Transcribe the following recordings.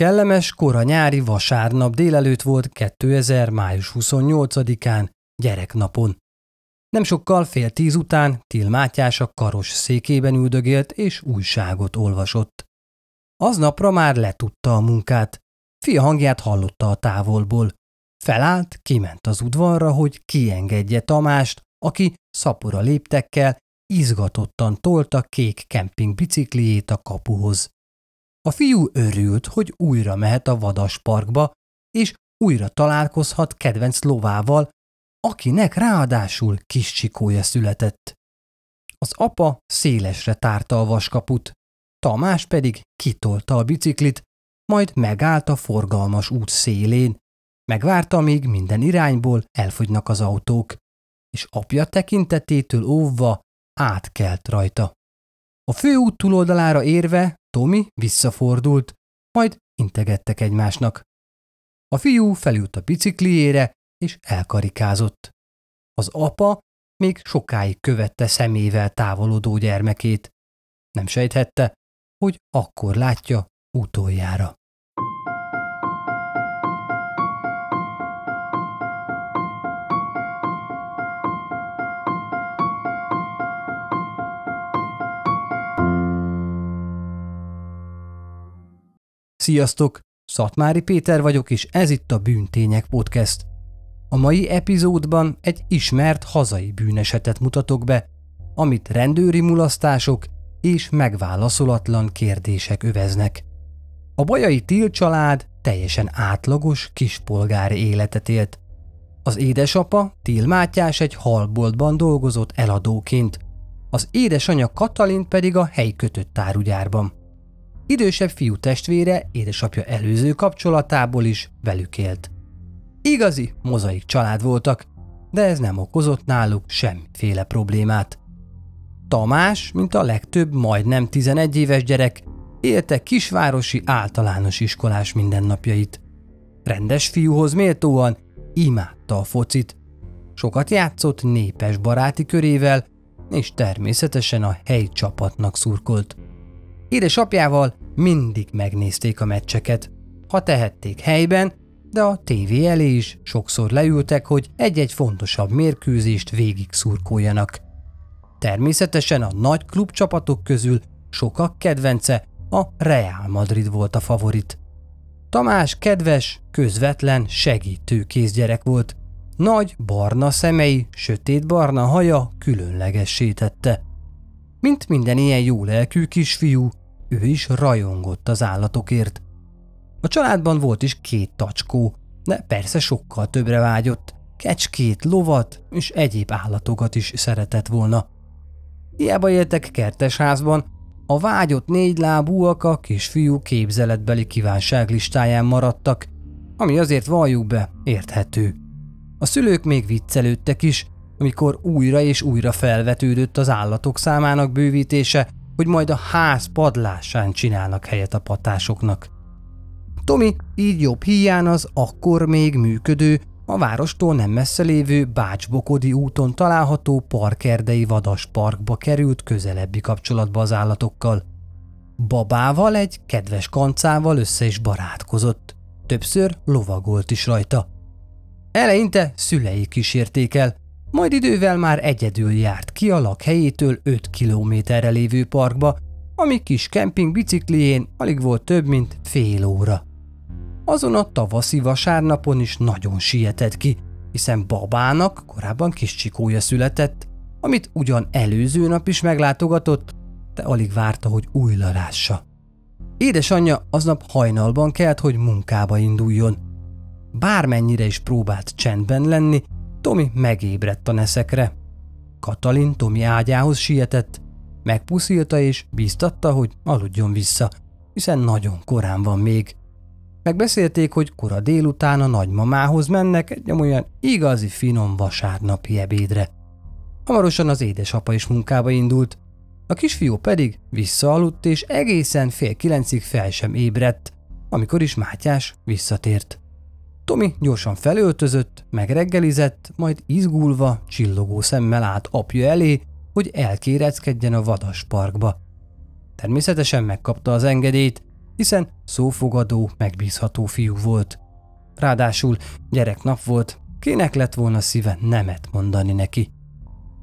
Kellemes kora nyári vasárnap délelőtt volt 2000. május 28-án, gyereknapon. Nem sokkal fél tíz után Til Mátyás a karos székében üldögélt és újságot olvasott. Aznapra már letudta a munkát. Fia hangját hallotta a távolból. Felállt, kiment az udvarra, hogy kiengedje Tamást, aki szapora léptekkel izgatottan tolta kék kemping bicikliét a kapuhoz. A fiú örült, hogy újra mehet a vadas parkba, és újra találkozhat kedvenc lovával, akinek ráadásul kis csikója született. Az apa szélesre tárta a vaskaput, Tamás pedig kitolta a biciklit, majd megállt a forgalmas út szélén, megvárta, míg minden irányból elfogynak az autók, és apja tekintetétől óvva átkelt rajta. A főút túloldalára érve Tomi visszafordult, majd integettek egymásnak. A fiú felült a bicikliére, és elkarikázott. Az apa még sokáig követte szemével távolodó gyermekét. Nem sejthette, hogy akkor látja utoljára. Sziasztok! Szatmári Péter vagyok, és ez itt a Bűntények Podcast. A mai epizódban egy ismert hazai bűnesetet mutatok be, amit rendőri mulasztások és megválaszolatlan kérdések öveznek. A Bajai Til család teljesen átlagos kispolgári életet élt. Az édesapa, Til Mátyás egy halboltban dolgozott eladóként, az édesanyja Katalin pedig a helyi kötött árugyárban. Idősebb fiú testvére édesapja előző kapcsolatából is velük élt. Igazi, mozaik család voltak, de ez nem okozott náluk semmiféle problémát. Tamás, mint a legtöbb majdnem 11 éves gyerek, élte kisvárosi általános iskolás mindennapjait. Rendes fiúhoz méltóan imádta a focit. Sokat játszott népes baráti körével, és természetesen a helyi csapatnak szurkolt. Édesapjával mindig megnézték a meccseket. Ha tehették helyben, de a tévé elé is sokszor leültek, hogy egy-egy fontosabb mérkőzést végig szurkoljanak. Természetesen a nagy klubcsapatok közül sokak kedvence a Real Madrid volt a favorit. Tamás kedves, közvetlen, segítő kézgyerek volt. Nagy, barna szemei, sötét barna haja különlegessé tette. Mint minden ilyen jó lelkű kisfiú, ő is rajongott az állatokért. A családban volt is két tacskó, de persze sokkal többre vágyott. Kecskét, lovat és egyéb állatokat is szeretett volna. Hiába éltek kertesházban, a vágyott négy lábúak a kisfiú képzeletbeli kívánság listáján maradtak, ami azért valljuk be, érthető. A szülők még viccelődtek is, amikor újra és újra felvetődött az állatok számának bővítése, hogy majd a ház padlásán csinálnak helyet a patásoknak. Tomi így jobb híján az akkor még működő, a várostól nem messze lévő Bácsbokodi úton található parkerdei vadas parkba került közelebbi kapcsolatba az állatokkal. Babával egy kedves kancával össze is barátkozott. Többször lovagolt is rajta. Eleinte szülei kísérték el, majd idővel már egyedül járt ki a lakhelyétől 5 kilométerre lévő parkba, ami kis kemping biciklién alig volt több, mint fél óra. Azon a tavaszi vasárnapon is nagyon sietett ki, hiszen babának korábban kis csikója született, amit ugyan előző nap is meglátogatott, de alig várta, hogy újra lássa. Édesanyja aznap hajnalban kelt, hogy munkába induljon. Bármennyire is próbált csendben lenni, Tomi megébredt a neszekre. Katalin Tomi ágyához sietett, megpuszilta és biztatta, hogy aludjon vissza, hiszen nagyon korán van még. Megbeszélték, hogy kora délután a nagymamához mennek egy olyan igazi finom vasárnapi ebédre. Hamarosan az édesapa is munkába indult, a kisfiú pedig visszaaludt és egészen fél kilencig fel sem ébredt, amikor is Mátyás visszatért. Tomi gyorsan felöltözött, megreggelizett, majd izgulva, csillogó szemmel át apja elé, hogy elkéreckedjen a vadas parkba. Természetesen megkapta az engedélyt, hiszen szófogadó, megbízható fiú volt. Ráadásul gyereknap volt, kinek lett volna szíve nemet mondani neki.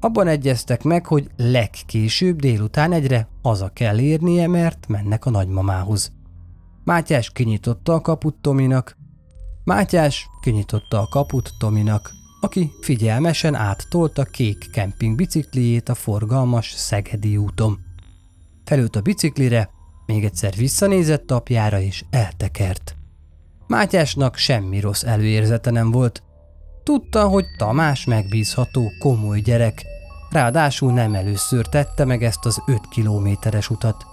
Abban egyeztek meg, hogy legkésőbb délután egyre haza kell érnie, mert mennek a nagymamához. Mátyás kinyitotta a kaput Tominak. Mátyás kinyitotta a kaput Tominak, aki figyelmesen áttolta kék kemping bicikliét a forgalmas Szegedi úton. Felült a biciklire, még egyszer visszanézett apjára és eltekert. Mátyásnak semmi rossz előérzete nem volt. Tudta, hogy Tamás megbízható, komoly gyerek, ráadásul nem először tette meg ezt az 5 kilométeres utat.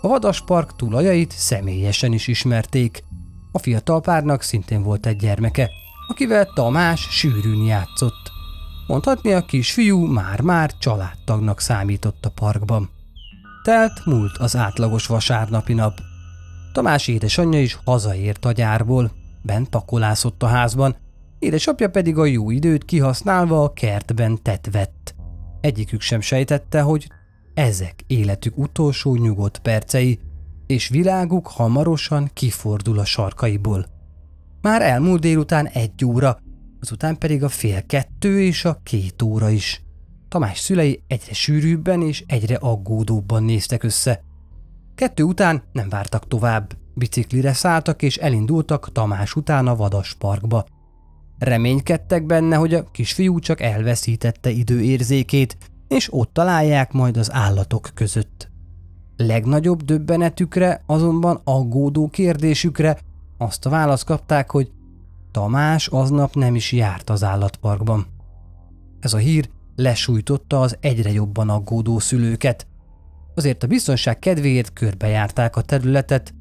A vadaspark tulajait személyesen is ismerték. A fiatal párnak szintén volt egy gyermeke, akivel Tamás sűrűn játszott. Mondhatni a kisfiú már-már családtagnak számított a parkban. Telt múlt az átlagos vasárnapi nap. Tamás édesanyja is hazaért a gyárból, bent pakolászott a házban, édesapja pedig a jó időt kihasználva a kertben tett vett. Egyikük sem sejtette, hogy ezek életük utolsó nyugodt percei, és világuk hamarosan kifordul a sarkaiból. Már elmúlt délután egy óra, azután pedig a fél kettő és a két óra is. Tamás szülei egyre sűrűbben és egyre aggódóbban néztek össze. Kettő után nem vártak tovább, biciklire szálltak és elindultak Tamás után a vadas parkba. Reménykedtek benne, hogy a kisfiú csak elveszítette időérzékét, és ott találják majd az állatok között. Legnagyobb döbbenetükre, azonban aggódó kérdésükre azt a választ kapták, hogy Tamás aznap nem is járt az állatparkban. Ez a hír lesújtotta az egyre jobban aggódó szülőket. Azért a biztonság kedvéért körbejárták a területet,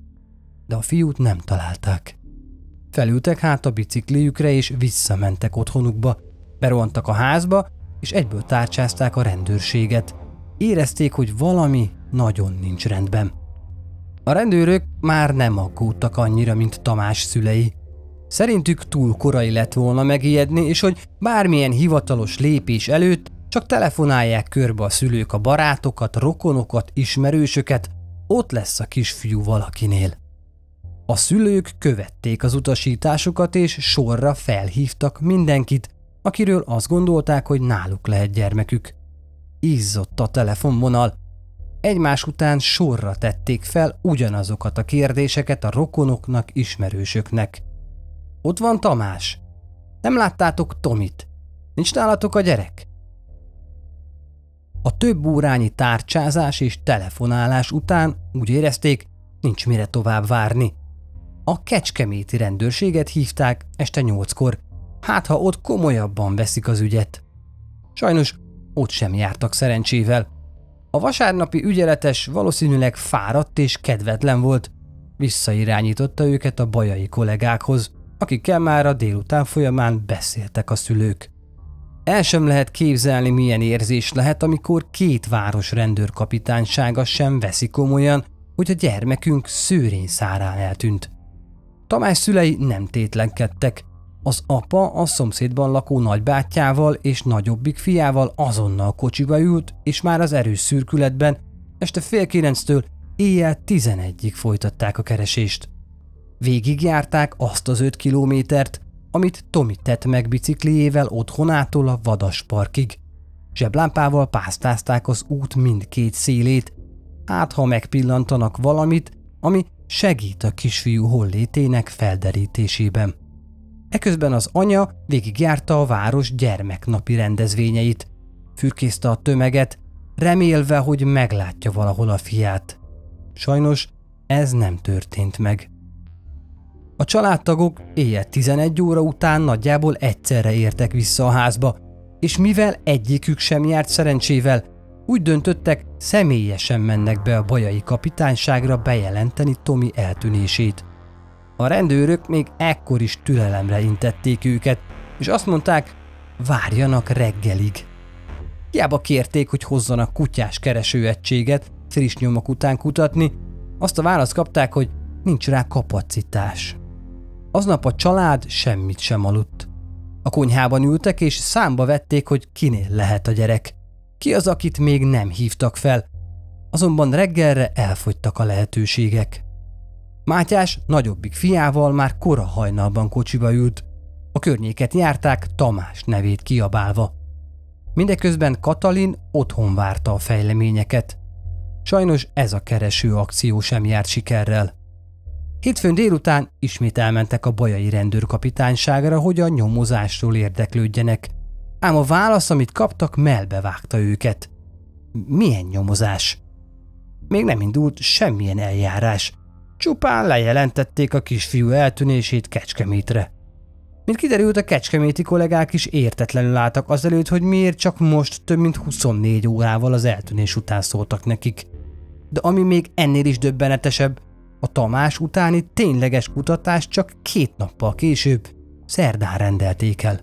de a fiút nem találták. Felültek hát a bicikliükre és visszamentek otthonukba, berohantak a házba, és egyből tárcsázták a rendőrséget. Érezték, hogy valami nagyon nincs rendben. A rendőrök már nem aggódtak annyira, mint Tamás szülei. Szerintük túl korai lett volna megijedni, és hogy bármilyen hivatalos lépés előtt csak telefonálják körbe a szülők a barátokat, rokonokat, ismerősöket, ott lesz a kisfiú valakinél. A szülők követték az utasításokat, és sorra felhívtak mindenkit, akiről azt gondolták, hogy náluk lehet gyermekük. Izzott a telefonvonal. Egymás után sorra tették fel ugyanazokat a kérdéseket a rokonoknak, ismerősöknek. Ott van Tamás. Nem láttátok Tomit? Nincs nálatok a gyerek? A több órányi tárcsázás és telefonálás után úgy érezték, nincs mire tovább várni. A kecskeméti rendőrséget hívták este nyolckor, hát ha ott komolyabban veszik az ügyet. Sajnos ott sem jártak szerencsével. A vasárnapi ügyeletes valószínűleg fáradt és kedvetlen volt, visszairányította őket a bajai kollégákhoz, akikkel már a délután folyamán beszéltek a szülők. El sem lehet képzelni, milyen érzés lehet, amikor két város rendőrkapitánysága sem veszi komolyan, hogy a gyermekünk szőrény szárán eltűnt. Tamás szülei nem tétlenkedtek. Az apa a szomszédban lakó nagybátyjával és nagyobbik fiával azonnal kocsiba ült, és már az erős szürkületben este fél kilenctől éjjel tizenegyig folytatták a keresést. Végigjárták azt az öt kilométert, amit Tomi tett meg bicikliével otthonától a vadasparkig. Zseblámpával pásztázták az út mindkét szélét, hát ha megpillantanak valamit, ami segít a kisfiú hollétének felderítésében. Eközben az anya végigjárta a város gyermeknapi rendezvényeit, fürkészte a tömeget, remélve, hogy meglátja valahol a fiát. Sajnos ez nem történt meg. A családtagok éjjel 11 óra után nagyjából egyszerre értek vissza a házba, és mivel egyikük sem járt szerencsével, úgy döntöttek, személyesen mennek be a bajai kapitányságra bejelenteni Tomi eltűnését. A rendőrök még ekkor is türelemre intették őket, és azt mondták, várjanak reggelig. Hiába kérték, hogy hozzanak kutyás keresőegységet friss nyomok után kutatni, azt a választ kapták, hogy nincs rá kapacitás. Aznap a család semmit sem aludt. A konyhában ültek és számba vették, hogy kinél lehet a gyerek. Ki az, akit még nem hívtak fel, azonban reggelre elfogytak a lehetőségek. Mátyás nagyobbik fiával már kora hajnalban kocsiba ült. A környéket járták Tamás nevét kiabálva. Mindeközben Katalin otthon várta a fejleményeket. Sajnos ez a kereső akció sem járt sikerrel. Hétfőn délután ismét elmentek a bajai rendőrkapitányságra, hogy a nyomozásról érdeklődjenek. Ám a válasz, amit kaptak, melbevágta őket. Milyen nyomozás? Még nem indult semmilyen eljárás. Csupán lejelentették a kisfiú eltűnését Kecskemétre. Mint kiderült, a kecskeméti kollégák is értetlenül álltak azelőtt, hogy miért csak most több mint 24 órával az eltűnés után szóltak nekik. De ami még ennél is döbbenetesebb, a Tamás utáni tényleges kutatást csak két nappal később, szerdán rendelték el.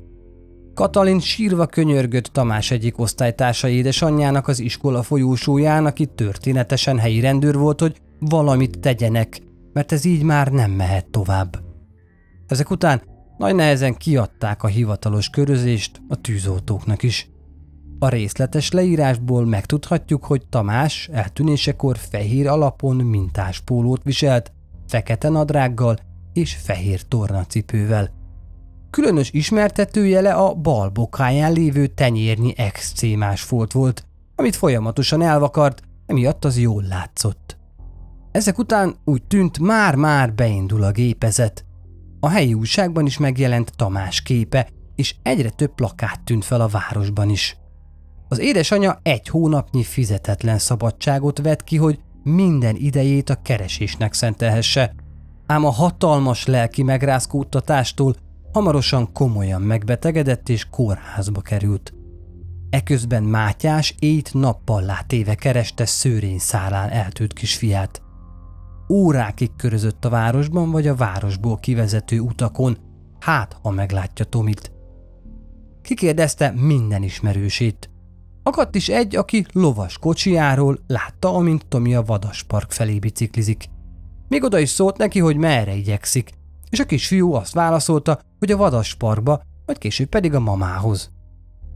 Katalin sírva könyörgött Tamás egyik osztálytársa édesanyjának az iskola folyósóján, aki történetesen helyi rendőr volt, hogy valamit tegyenek, mert ez így már nem mehet tovább. Ezek után nagy nehezen kiadták a hivatalos körözést a tűzoltóknak is. A részletes leírásból megtudhatjuk, hogy Tamás eltűnésekor fehér alapon mintás pólót viselt, fekete nadrággal és fehér tornacipővel. Különös ismertetőjele a bal bokáján lévő tenyérnyi excémás folt volt, amit folyamatosan elvakart, emiatt az jól látszott. Ezek után úgy tűnt, már-már beindul a gépezet. A helyi újságban is megjelent Tamás képe, és egyre több plakát tűnt fel a városban is. Az édesanyja egy hónapnyi fizetetlen szabadságot vett ki, hogy minden idejét a keresésnek szentelhesse, ám a hatalmas lelki megrázkódtatástól hamarosan komolyan megbetegedett és kórházba került. Eközben Mátyás éjt nappal látéve kereste szőrény szálán eltűnt kisfiát. Órákig körözött a városban vagy a városból kivezető utakon, hát ha meglátja Tomit. Kikérdezte minden ismerősét. Akadt is egy, aki lovas kocsiáról látta, amint Tomi a vadaspark felé biciklizik. Még oda is szólt neki, hogy merre igyekszik, és a kisfiú azt válaszolta, hogy a vadasparkba, majd később pedig a mamához.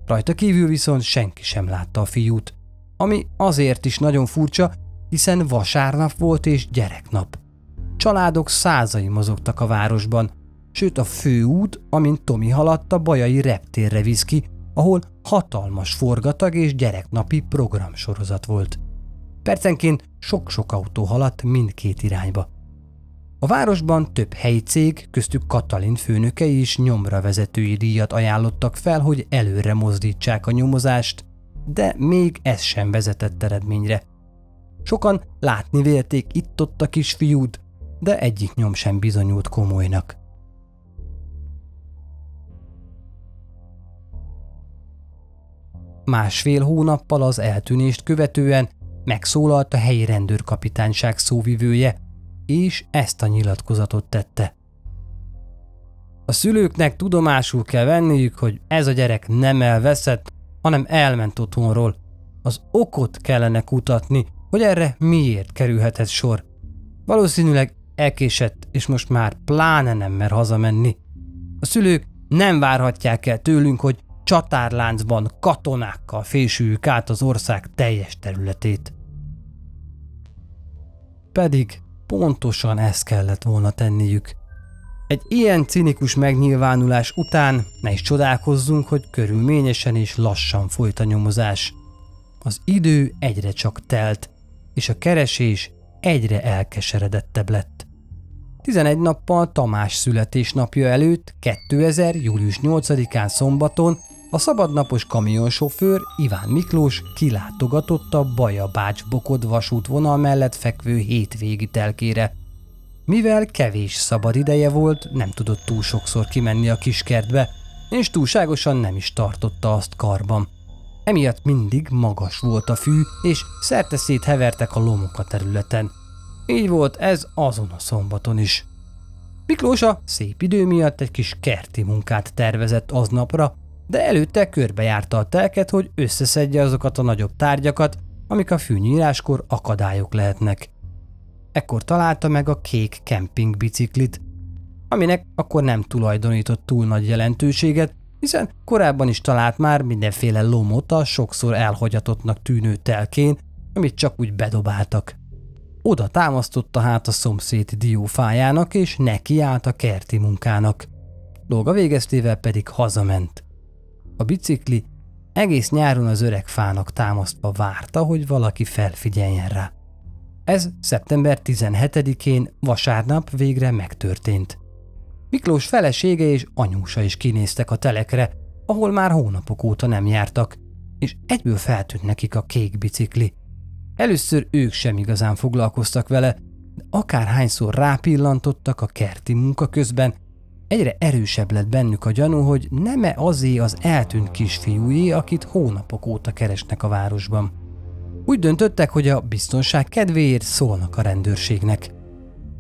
Rajta kívül viszont senki sem látta a fiút, ami azért is nagyon furcsa, hiszen vasárnap volt és gyereknap. Családok százai mozogtak a városban, sőt a főút, amint Tomi haladt, a bajai reptérre visz ki, ahol hatalmas forgatag és gyereknapi programsorozat volt. Percenként sok-sok autó haladt mindkét irányba. A városban több helyi cég, köztük Katalin főnökei is nyomra vezetői díjat ajánlottak fel, hogy előre mozdítsák a nyomozást, de még ez sem vezetett eredményre. Sokan látni vélték itt-ott a kisfiút, de egyik nyom sem bizonyult komolynak. Másfél hónappal az eltűnést követően megszólalt a helyi rendőrkapitányság szóvivője, és ezt a nyilatkozatot tette. A szülőknek tudomásul kell venniük, hogy ez a gyerek nem elveszett, hanem elment otthonról. Az okot kellene kutatni, hogy erre miért kerülhetett sor. Valószínűleg elkésett, és most már pláne nem mer hazamenni. A szülők nem várhatják el tőlünk, hogy csatárláncban katonákkal fésüljük át az ország teljes területét. Pedig pontosan ezt kellett volna tenniük. Egy ilyen cinikus megnyilvánulás után ne is csodálkozzunk, hogy körülményesen és lassan folyt a nyomozás. Az idő egyre csak telt, és a keresés egyre elkeseredettebb lett. 11 nappal Tamás születésnapja előtt, 2000. július 8-án szombaton a szabadnapos kamionsofőr Iván Miklós kilátogatott a Baja-Bács-Bokod vasútvonal mellett fekvő hétvégi telkére. Mivel kevés szabad ideje volt, nem tudott túl sokszor kimenni a kiskertbe, és túlságosan nem is tartotta azt karban. Emiatt mindig magas volt a fű, és szerte hevertek a lomok a területen. Így volt ez azon a szombaton is. Miklós a szép idő miatt egy kis kerti munkát tervezett aznapra, de előtte körbejárta a telket, hogy összeszedje azokat a nagyobb tárgyakat, amik a fűnyíráskor akadályok lehetnek. Ekkor találta meg a kék kemping biciklit, aminek akkor nem tulajdonított túl nagy jelentőséget, hiszen korábban is talált már mindenféle lomot a sokszor elhagyatottnak tűnő telkén, amit csak úgy bedobáltak. Oda támasztotta hát a szomszéd diófájának, és nekiállt a kerti munkának. Dolga végeztével pedig hazament. A bicikli egész nyáron az öreg fának támasztva várta, hogy valaki felfigyeljen rá. Ez szeptember 17-én vasárnap végre megtörtént. Miklós felesége és anyósa is kinéztek a telekre, ahol már hónapok óta nem jártak, és egyből feltűnt nekik a kék bicikli. Először ők sem igazán foglalkoztak vele, de akárhányszor rápillantottak a kerti munka közben, egyre erősebb lett bennük a gyanú, hogy nem-e azé az eltűnt kisfiújé, akit hónapok óta keresnek a városban. Úgy döntöttek, hogy a biztonság kedvéért szólnak a rendőrségnek.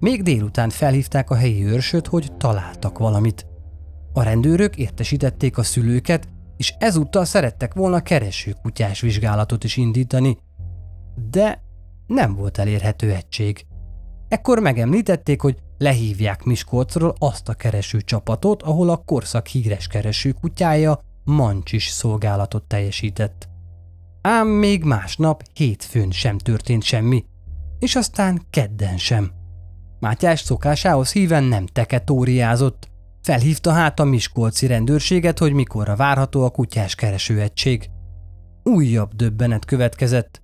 Még délután felhívták a helyi őrsöt, hogy találtak valamit. A rendőrök értesítették a szülőket, és ezúttal szerettek volna keresőkutyás vizsgálatot is indítani, de nem volt elérhető egység. Ekkor megemlítették, hogy lehívják Miskolcról azt a kereső csapatot, ahol a korszak híres keresőkutyája Mancsis szolgálatot teljesített. Ám még másnap hétfőn sem történt semmi, és aztán kedden sem. Mátyás szokásához híven nem teketóriázott, felhívta hát a Miskolci rendőrséget, hogy mikorra várható a kutyás keresőegység. Újabb döbbenet következett.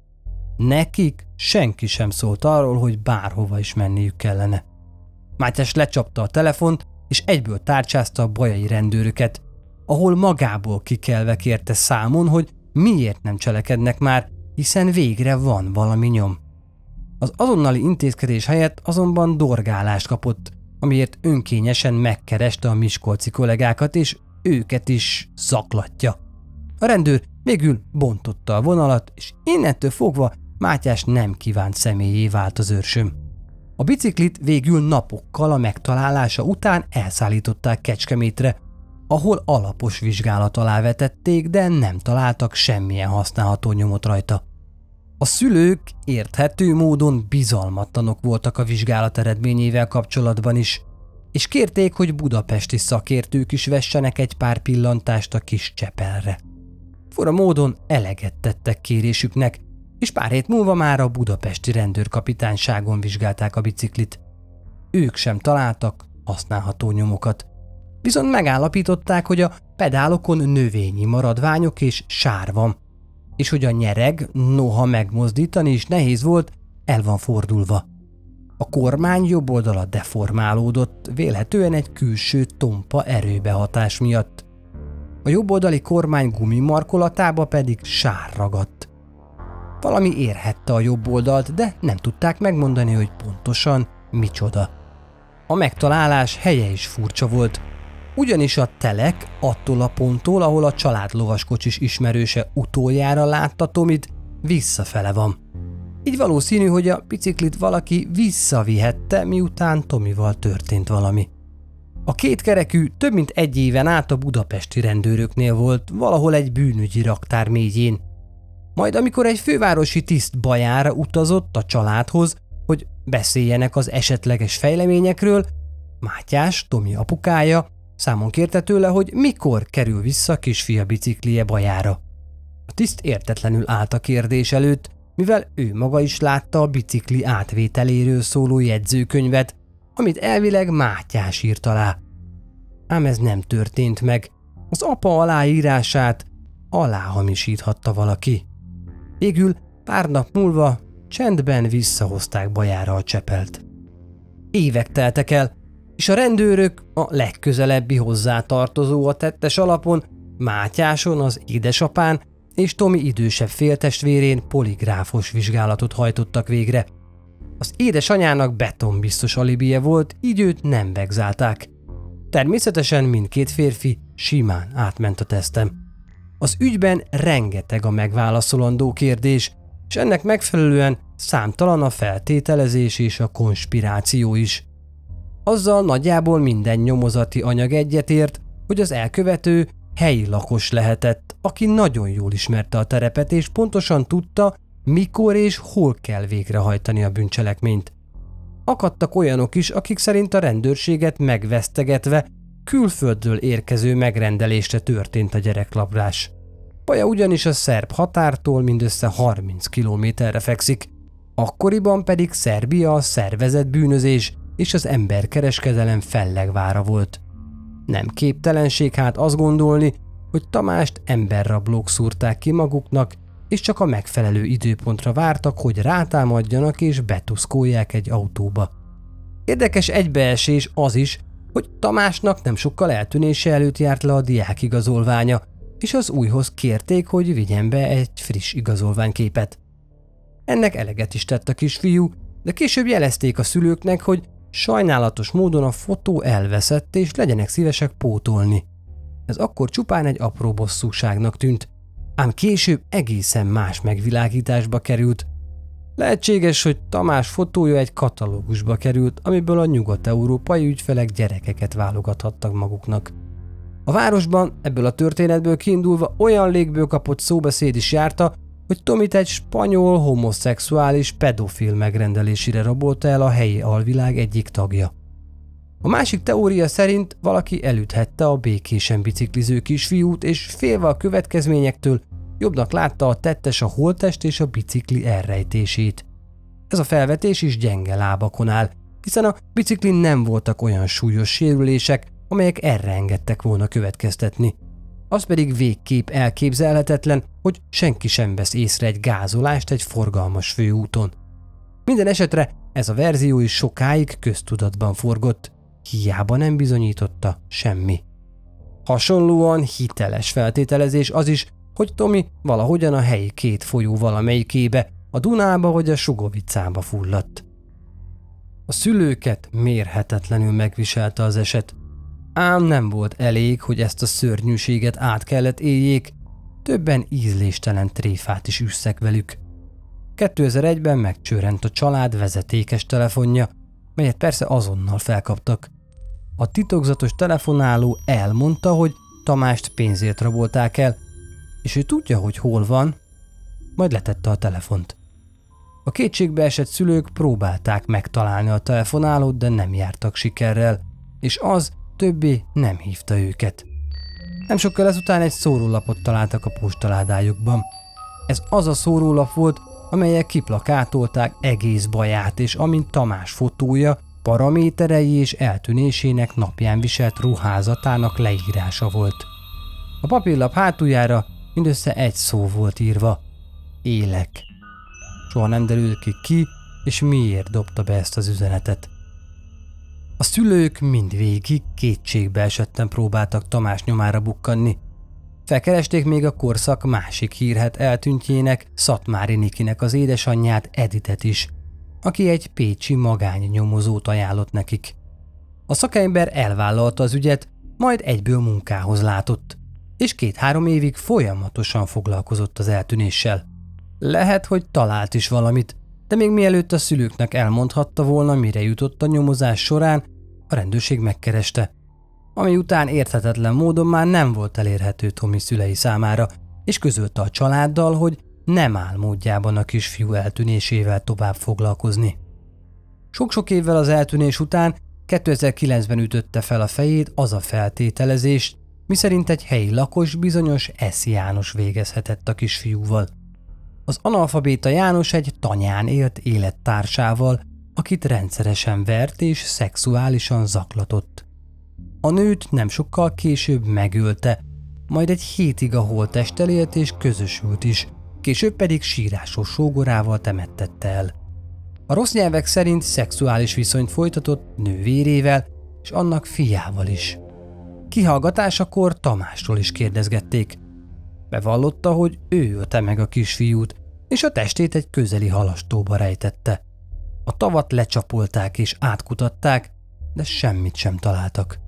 Nekik senki sem szólt arról, hogy bárhova is menniük kellene. Mátyás lecsapta a telefont, és egyből tárcsázta a bajai rendőröket, ahol magából kikelve kérte számon, hogy miért nem cselekednek már, hiszen végre van valami nyom. Az azonnali intézkedés helyett azonban dorgálást kapott, amiért önkényesen megkereste a miskolci kollégákat, és őket is zaklatja. A rendőr végül bontotta a vonalat, és innentől fogva Mátyás nem kívánt személyé vált az őrsöm. A biciklit végül napokkal a megtalálása után elszállították Kecskemétre, ahol alapos vizsgálat alá vetették, de nem találtak semmilyen használható nyomot rajta. A szülők érthető módon bizalmatlanok voltak a vizsgálat eredményével kapcsolatban is, és kérték, hogy budapesti szakértők is vessenek egy pár pillantást a kis csepelre. Fura módon eleget tettek kérésüknek, és pár hét múlva már a budapesti rendőrkapitányságon vizsgálták a biciklit. Ők sem találtak használható nyomokat. Viszont megállapították, hogy a pedálokon növényi maradványok és sár van, és hogy a nyereg, noha megmozdítani is nehéz volt, el van fordulva. A kormány jobb oldala deformálódott, vélhetően egy külső tompa erőbehatás miatt. A jobboldali kormány gumimarkolatába pedig sár ragadt. Valami érhette a jobb oldalt, de nem tudták megmondani, hogy pontosan micsoda. A megtalálás helye is furcsa volt, ugyanis a telek attól a ponttól, ahol a család lovaskocsis ismerőse utoljára látta Tomit, visszafele van. Így valószínű, hogy a biciklit valaki visszavihette, miután Tomival történt valami. A két kerekű több mint egy éven át a budapesti rendőröknél volt, valahol egy bűnügyi raktár mélyén. Majd amikor egy fővárosi tiszt bajára utazott a családhoz, hogy beszéljenek az esetleges fejleményekről, Mátyás, Tomi apukája, számon kérte tőle, hogy mikor kerül vissza kisfia biciklije bajára. A tiszt értetlenül állt a kérdés előtt, mivel ő maga is látta a bicikli átvételéről szóló jegyzőkönyvet, amit elvileg Mátyás írt alá. Ám ez nem történt meg, az apa aláírását aláhamisíthatta valaki. Végül pár nap múlva csendben visszahozták bajára a csepelt. Évek teltek el, és a rendőrök a legközelebbi hozzátartozó a tettes alapon, Mátyáson, az édesapán és Tomi idősebb féltestvérén poligráfos vizsgálatot hajtottak végre. Az édesanyának betonbiztos alibije volt, így őt nem vegzálták. Természetesen mindkét férfi simán átment a tesztem. Az ügyben rengeteg a megválaszolandó kérdés, és ennek megfelelően számtalan a feltételezés és a konspiráció is. Azzal nagyjából minden nyomozati anyag egyetért, hogy az elkövető helyi lakos lehetett, aki nagyon jól ismerte a terepet és pontosan tudta, mikor és hol kell végrehajtani a bűncselekményt. Akadtak olyanok is, akik szerint a rendőrséget megvesztegetve külföldről érkező megrendelésre történt a gyereklabrás. Paja ugyanis a szerb határtól mindössze 30 kilométerre fekszik, Akkoriban pedig Szerbia a szervezett bűnözés és az emberkereskedelem fellegvára volt. Nem képtelenség hát azt gondolni, hogy Tamást emberrablók szúrták ki maguknak, és csak a megfelelő időpontra vártak, hogy rátámadjanak és betuszkolják egy autóba. Érdekes egybeesés az is, hogy Tamásnak nem sokkal eltűnése előtt járt le a diák igazolványa, és az újhoz kérték, hogy vigyen be egy friss igazolványképet. Ennek eleget is tett a kisfiú, de később jelezték a szülőknek, hogy sajnálatos módon a fotó elveszett, és legyenek szívesek pótolni. Ez akkor csupán egy apró bosszúságnak tűnt, ám később egészen más megvilágításba került. Lehetséges, hogy Tamás fotója egy katalógusba került, amiből a nyugat-európai ügyfelek gyerekeket válogathattak maguknak. A városban ebből a történetből kiindulva olyan légből kapott szóbeszéd is járta, hogy Tomit egy spanyol homoszexuális pedofil megrendelésére rabolta el a helyi alvilág egyik tagja. A másik teória szerint valaki elüthette a békésen bicikliző kisfiút, és félve a következményektől jobbnak látta a tettes a holtest és a bicikli elrejtését. Ez a felvetés is gyenge lábakon áll, hiszen a biciklin nem voltak olyan súlyos sérülések, amelyek erre engedtek volna következtetni. Az pedig végképp elképzelhetetlen, hogy senki sem vesz észre egy gázolást egy forgalmas főúton. Minden esetre ez a verzió is sokáig köztudatban forgott, hiába nem bizonyította semmi. Hasonlóan hiteles feltételezés az is, hogy Tomi valahogyan a helyi két folyó valamelyikébe, a Dunába vagy a Sugovicába fulladt. A szülőket mérhetetlenül megviselte az eset, ám nem volt elég, hogy ezt a szörnyűséget át kellett éljék, többen ízléstelen tréfát is üsszek velük. 2001-ben megcsörent a család vezetékes telefonja, melyet persze azonnal felkaptak. A titokzatos telefonáló elmondta, hogy Tamást pénzért rabolták el, és ő tudja, hogy hol van, majd letette a telefont. A kétségbe esett szülők próbálták megtalálni a telefonálót, de nem jártak sikerrel, és az többé nem hívta őket. Nem sokkal ezután egy szórólapot találtak a postaládájukban. Ez az a szórólap volt, amelyek kiplakátolták egész baját, és amint Tamás fotója, paraméterei és eltűnésének napján viselt ruházatának leírása volt. A papírlap hátuljára mindössze egy szó volt írva. Élek. Soha nem derült ki ki, és miért dobta be ezt az üzenetet. A szülők mindvégig kétségbe esetten próbáltak Tamás nyomára bukkanni. Felkeresték még a korszak másik hírhet eltűntjének, Szatmári Nikinek az édesanyját Editet is, aki egy pécsi magány nyomozót ajánlott nekik. A szakember elvállalta az ügyet, majd egyből munkához látott, és két-három évig folyamatosan foglalkozott az eltűnéssel. Lehet, hogy talált is valamit, de még mielőtt a szülőknek elmondhatta volna, mire jutott a nyomozás során, a rendőrség megkereste, ami után érthetetlen módon már nem volt elérhető Tomi szülei számára, és közölte a családdal, hogy nem áll módjában a kisfiú eltűnésével tovább foglalkozni. Sok-sok évvel az eltűnés után 2009-ben ütötte fel a fejét az a feltételezést, miszerint egy helyi lakos bizonyos S. János végezhetett a kisfiúval. Az analfabéta János egy tanyán élt élettársával, akit rendszeresen vert és szexuálisan zaklatott. A nőt nem sokkal később megölte, majd egy hétig a holttesttel élt és közösült is, később pedig sírásos sógorával temettette el. A rossz nyelvek szerint szexuális viszonyt folytatott nővérével és annak fiával is. Kihallgatásakor Tamásról is kérdezgették. Bevallotta, hogy ő ölte meg a kisfiút, és a testét egy közeli halastóba rejtette. A tavat lecsapolták és átkutatták, de semmit sem találtak.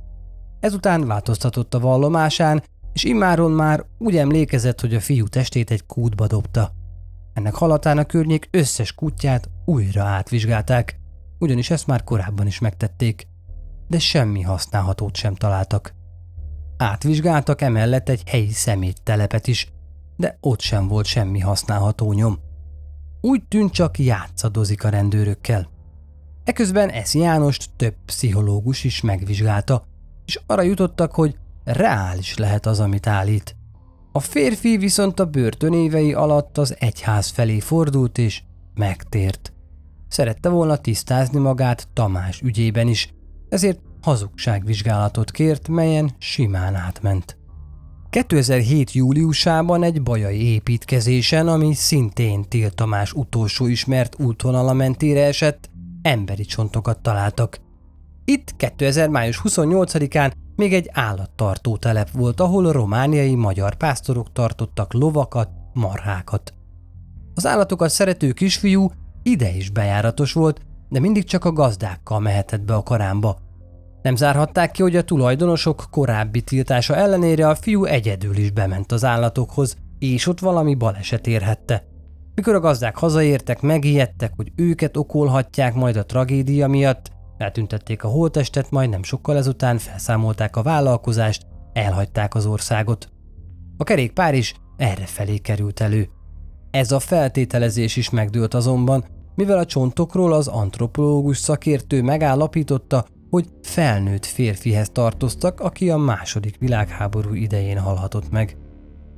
Ezután változtatott a vallomásán, és immáron már úgy emlékezett, hogy a fiú testét egy kútba dobta. Ennek halatán a környék összes kutyát újra átvizsgálták, ugyanis ezt már korábban is megtették, de semmi használhatót sem találtak. Átvizsgáltak emellett egy helyi szeméttelepet is, de ott sem volt semmi használható nyom. Úgy tűnt csak játszadozik a rendőrökkel. Eközben Eszi Jánost több pszichológus is megvizsgálta, és arra jutottak, hogy reális lehet az, amit állít. A férfi viszont a börtönévei alatt az egyház felé fordult és megtért. szerette volna tisztázni magát Tamás ügyében is, ezért hazugságvizsgálatot kért, melyen simán átment. 2007. júliusában egy bajai építkezésen, ami szintén Til Tamás utolsó ismert útvonala mentére esett, emberi csontokat találtak. Itt 2000. május 28-án még egy állattartó telep volt, ahol romániai magyar pásztorok tartottak lovakat, marhákat. Az állatokat szerető kisfiú ide is bejáratos volt, de mindig csak a gazdákkal mehetett be a karámba. Nem zárhatták ki, hogy a tulajdonosok korábbi tiltása ellenére a fiú egyedül is bement az állatokhoz, és ott valami baleset érhette. Mikor a gazdák hazaértek, megijedtek, hogy őket okolhatják majd a tragédia miatt, eltüntették a holtestet, majd nem sokkal ezután felszámolták a vállalkozást, elhagyták az országot. A kerékpár is erre felé került elő. Ez a feltételezés is megdőlt azonban, mivel a csontokról az antropológus szakértő megállapította, hogy felnőtt férfihez tartoztak, aki a második világháború idején halhatott meg.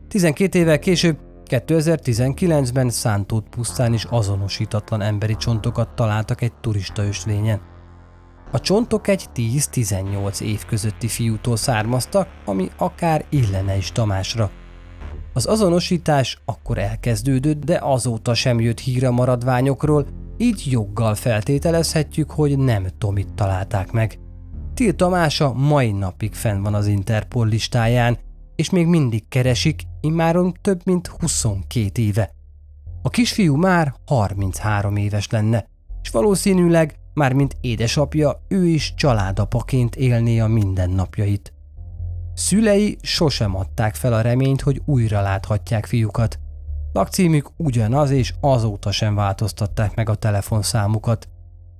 12 évvel később, 2019-ben Szántót pusztán is azonosítatlan emberi csontokat találtak egy turista ösvényen. A csontok egy 10-18 év közötti fiútól származtak, ami akár illene is Tamásra. Az azonosítás akkor elkezdődött, de azóta sem jött hír a maradványokról, így joggal feltételezhetjük, hogy nem Tomit találták meg. Til Tamása mai napig fenn van az Interpol listáján, és még mindig keresik, immáron több mint 22 éve. A kisfiú már 33 éves lenne, és valószínűleg, már mint édesapja, ő is családapaként élné a mindennapjait. Szülei sosem adták fel a reményt, hogy újra láthatják fiúkat. Lakcímük ugyanaz, és azóta sem változtatták meg a telefonszámukat.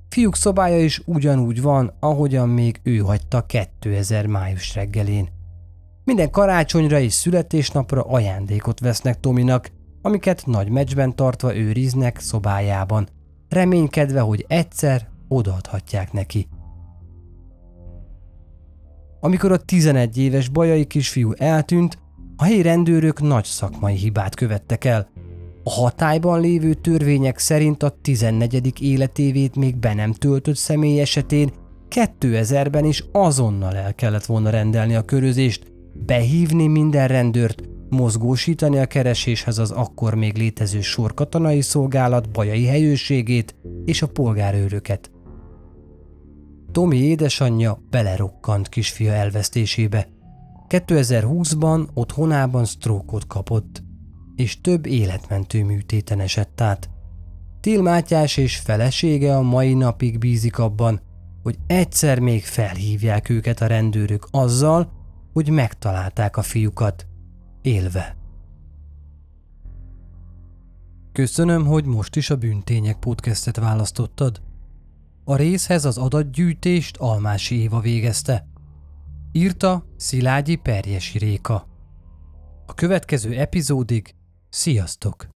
Fiúk szobája is ugyanúgy van, ahogyan még ő hagyta 2000 május reggelén. Minden karácsonyra és születésnapra ajándékot vesznek Tominak, amiket nagy meccsben tartva őriznek szobájában, reménykedve, hogy egyszer odaadhatják neki. Amikor a 11 éves bajai kisfiú eltűnt, a helyi rendőrök nagy szakmai hibát követtek el. A hatályban lévő törvények szerint a 14. életévét még be nem töltött személy esetén 2000-ben is azonnal el kellett volna rendelni a körözést, behívni minden rendőrt, mozgósítani a kereséshez az akkor még létező sorkatonai szolgálat bajai helyőrségét és a polgárőröket. Tomi édesanyja belerokkant kisfia elvesztésébe. 2020-ban otthonában sztrókot kapott, és több életmentő műtéten esett át. Til Mátyás és felesége a mai napig bízik abban, hogy egyszer még felhívják őket a rendőrök azzal, hogy megtalálták a fiúkat, élve. Köszönöm, hogy most is a Bűntények podcastet választottad. A részhez az adatgyűjtést Almási Éva végezte. Írta Szilágyi Perjesi Réka. A következő epizódig sziasztok!